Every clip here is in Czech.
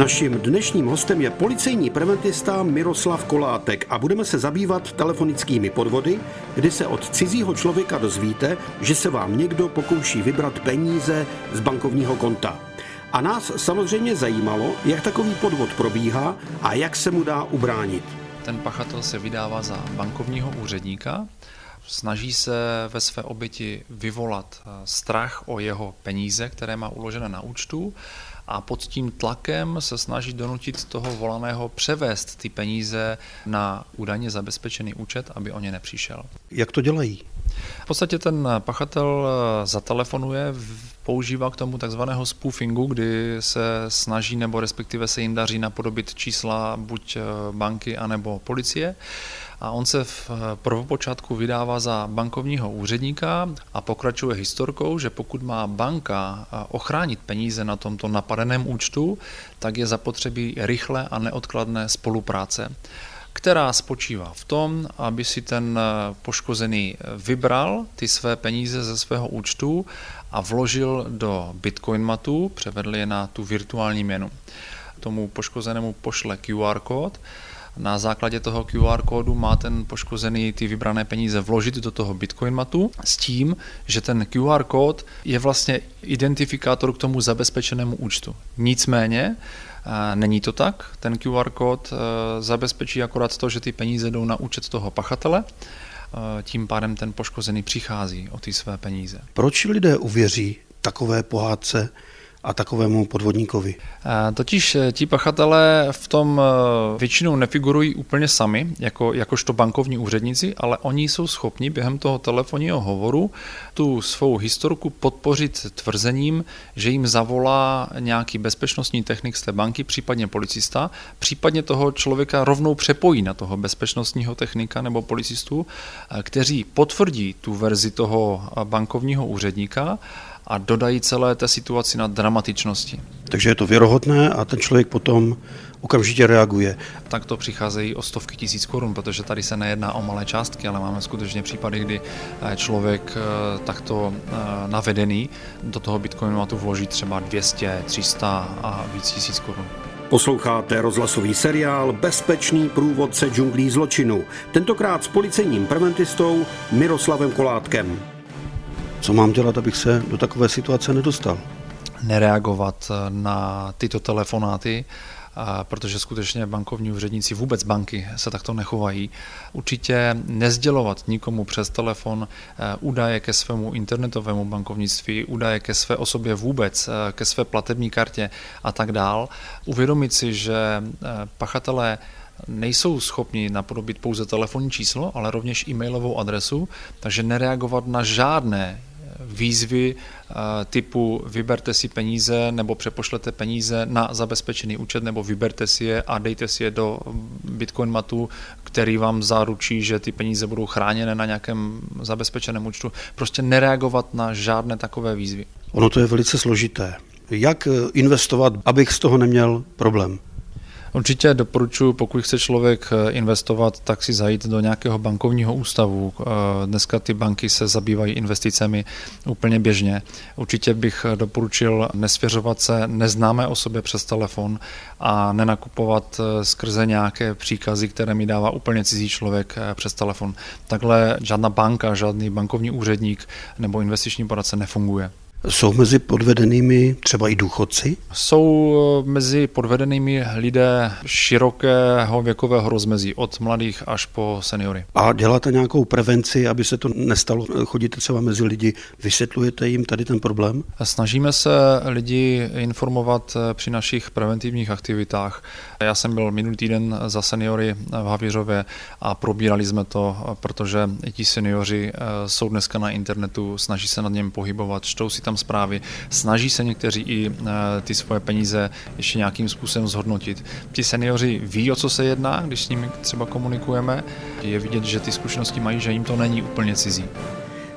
Naším dnešním hostem je policejní preventista Miroslav Kolátek a budeme se zabývat telefonickými podvody, kdy se od cizího člověka dozvíte, že se vám někdo pokouší vybrat peníze z bankovního konta. A nás samozřejmě zajímalo, jak takový podvod probíhá a jak se mu dá ubránit. Ten pachatel se vydává za bankovního úředníka, snaží se ve své oběti vyvolat eh, strach o jeho peníze, které má uložené na účtu a pod tím tlakem se snaží donutit toho volaného převést ty peníze na údajně zabezpečený účet, aby o ně nepřišel. Jak to dělají? V podstatě ten pachatel eh, zatelefonuje, používá k tomu takzvaného spoofingu, kdy se snaží nebo respektive se jim daří napodobit čísla buď eh, banky anebo policie. A on se v eh, prvopočátku vydává za bankovního úředníka a pokračuje historkou, že pokud má banka ochránit peníze na tomto napadeném účtu, tak je zapotřebí rychle a neodkladné spolupráce která spočívá v tom, aby si ten eh, poškozený vybral ty své peníze ze svého účtu a vložil do Bitcoin matu, převedl je na tu virtuální měnu. Tomu poškozenému pošle QR kód, na základě toho QR kódu má ten poškozený ty vybrané peníze vložit do toho Bitcoin matu s tím, že ten QR kód je vlastně identifikátor k tomu zabezpečenému účtu. Nicméně Není to tak. Ten QR kód e, zabezpečí akorát to, že ty peníze jdou na účet toho pachatele, e, tím pádem ten poškozený přichází o ty své peníze. Proč lidé uvěří takové pohádce a takovému podvodníkovi. Totiž eh, ti pachatelé v tom eh, většinou nefigurují úplně sami, jako, jakožto bankovní úředníci, ale oni jsou schopni během toho telefonního hovoru tu svou historku podpořit tvrzením, že jim zavolá nějaký bezpečnostní technik z té banky, případně policista, případně toho člověka rovnou přepojí na toho bezpečnostního technika nebo policistu, eh, kteří potvrdí tu verzi toho bankovního úředníka a dodají celé té situaci na dramatičnosti. Takže je to věrohodné a ten člověk potom okamžitě reaguje. Tak to přicházejí o stovky tisíc korun, protože tady se nejedná o malé částky, ale máme skutečně případy, kdy eh, člověk eh, takto eh, navedený do toho bitcoinu tu vloží třeba 200, 300 a víc tisíc korun. Posloucháte rozhlasový seriál Bezpečný průvodce džunglí zločinu, tentokrát s policejním preventistou Miroslavem Kolátkem. Co mám dělat, abych se do takové situace nedostal? Nereagovat na tyto telefonáty, protože skutečně bankovní úředníci, vůbec banky se takto nechovají. Určitě nezdělovat nikomu přes telefon e, údaje ke svému internetovému bankovnictví, údaje ke své osobě vůbec, ke své platební kartě a tak dál. Uvědomit si, že pachatelé nejsou schopni napodobit pouze telefonní číslo, ale rovněž e-mailovou adresu, takže nereagovat na žádné výzvy eh, typu vyberte si peníze nebo přepošlete peníze na zabezpečený účet nebo vyberte si je a dejte si je do Bitcoin matu, který vám zaručí, že ty peníze budou chráněné na nějakém zabezpečeném účtu. Prostě nereagovat na žádné takové výzvy. Ono to je velice složité. Jak investovat, abych z toho neměl problém? Určitě doporučuji, pokud chce člověk eh, investovat, tak si zajít do nějakého bankovního ústavu. Eh, dneska ty banky se zabývají investicemi úplně běžně. Určitě bych doporučil nesvěřovat se neznámé osobě přes telefon a nenakupovat eh, skrze nějaké příkazy, které mi dává úplně cizí člověk přes telefon. Takhle žádná banka, žádný bankovní úředník nebo investiční poradce nefunguje. Jsou mezi podvedenými třeba i důchodci? Jsou eh, mezi podvedenými lidé širokého věkového rozmezí, od mladých až po seniory. A děláte nějakou prevenci, aby se to nestalo? Chodíte třeba mezi lidi, vysvětlujete jim tady ten problém? Snažíme se lidi informovat eh, při našich preventivních aktivitách. Já jsem byl minulý týden za seniory v Havířově a probírali jsme to, protože ti seniori eh, jsou dneska na internetu, snaží se nad něm pohybovat, čtou si tam tam zprávy, snaží se někteří i eh, ty svoje peníze ještě nějakým způsobem zhodnotit. Ti seniori ví, o co se jedná, když s nimi třeba komunikujeme. Je vidět, že ty zkušenosti mají, že jim to není úplně cizí.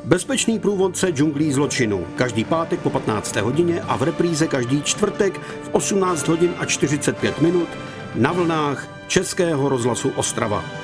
Bezpečný průvodce džunglí zločinu. Každý pátek po 15. hodině a v repríze každý čtvrtek v 18 hodin a 45 minut na vlnách Českého rozhlasu Ostrava.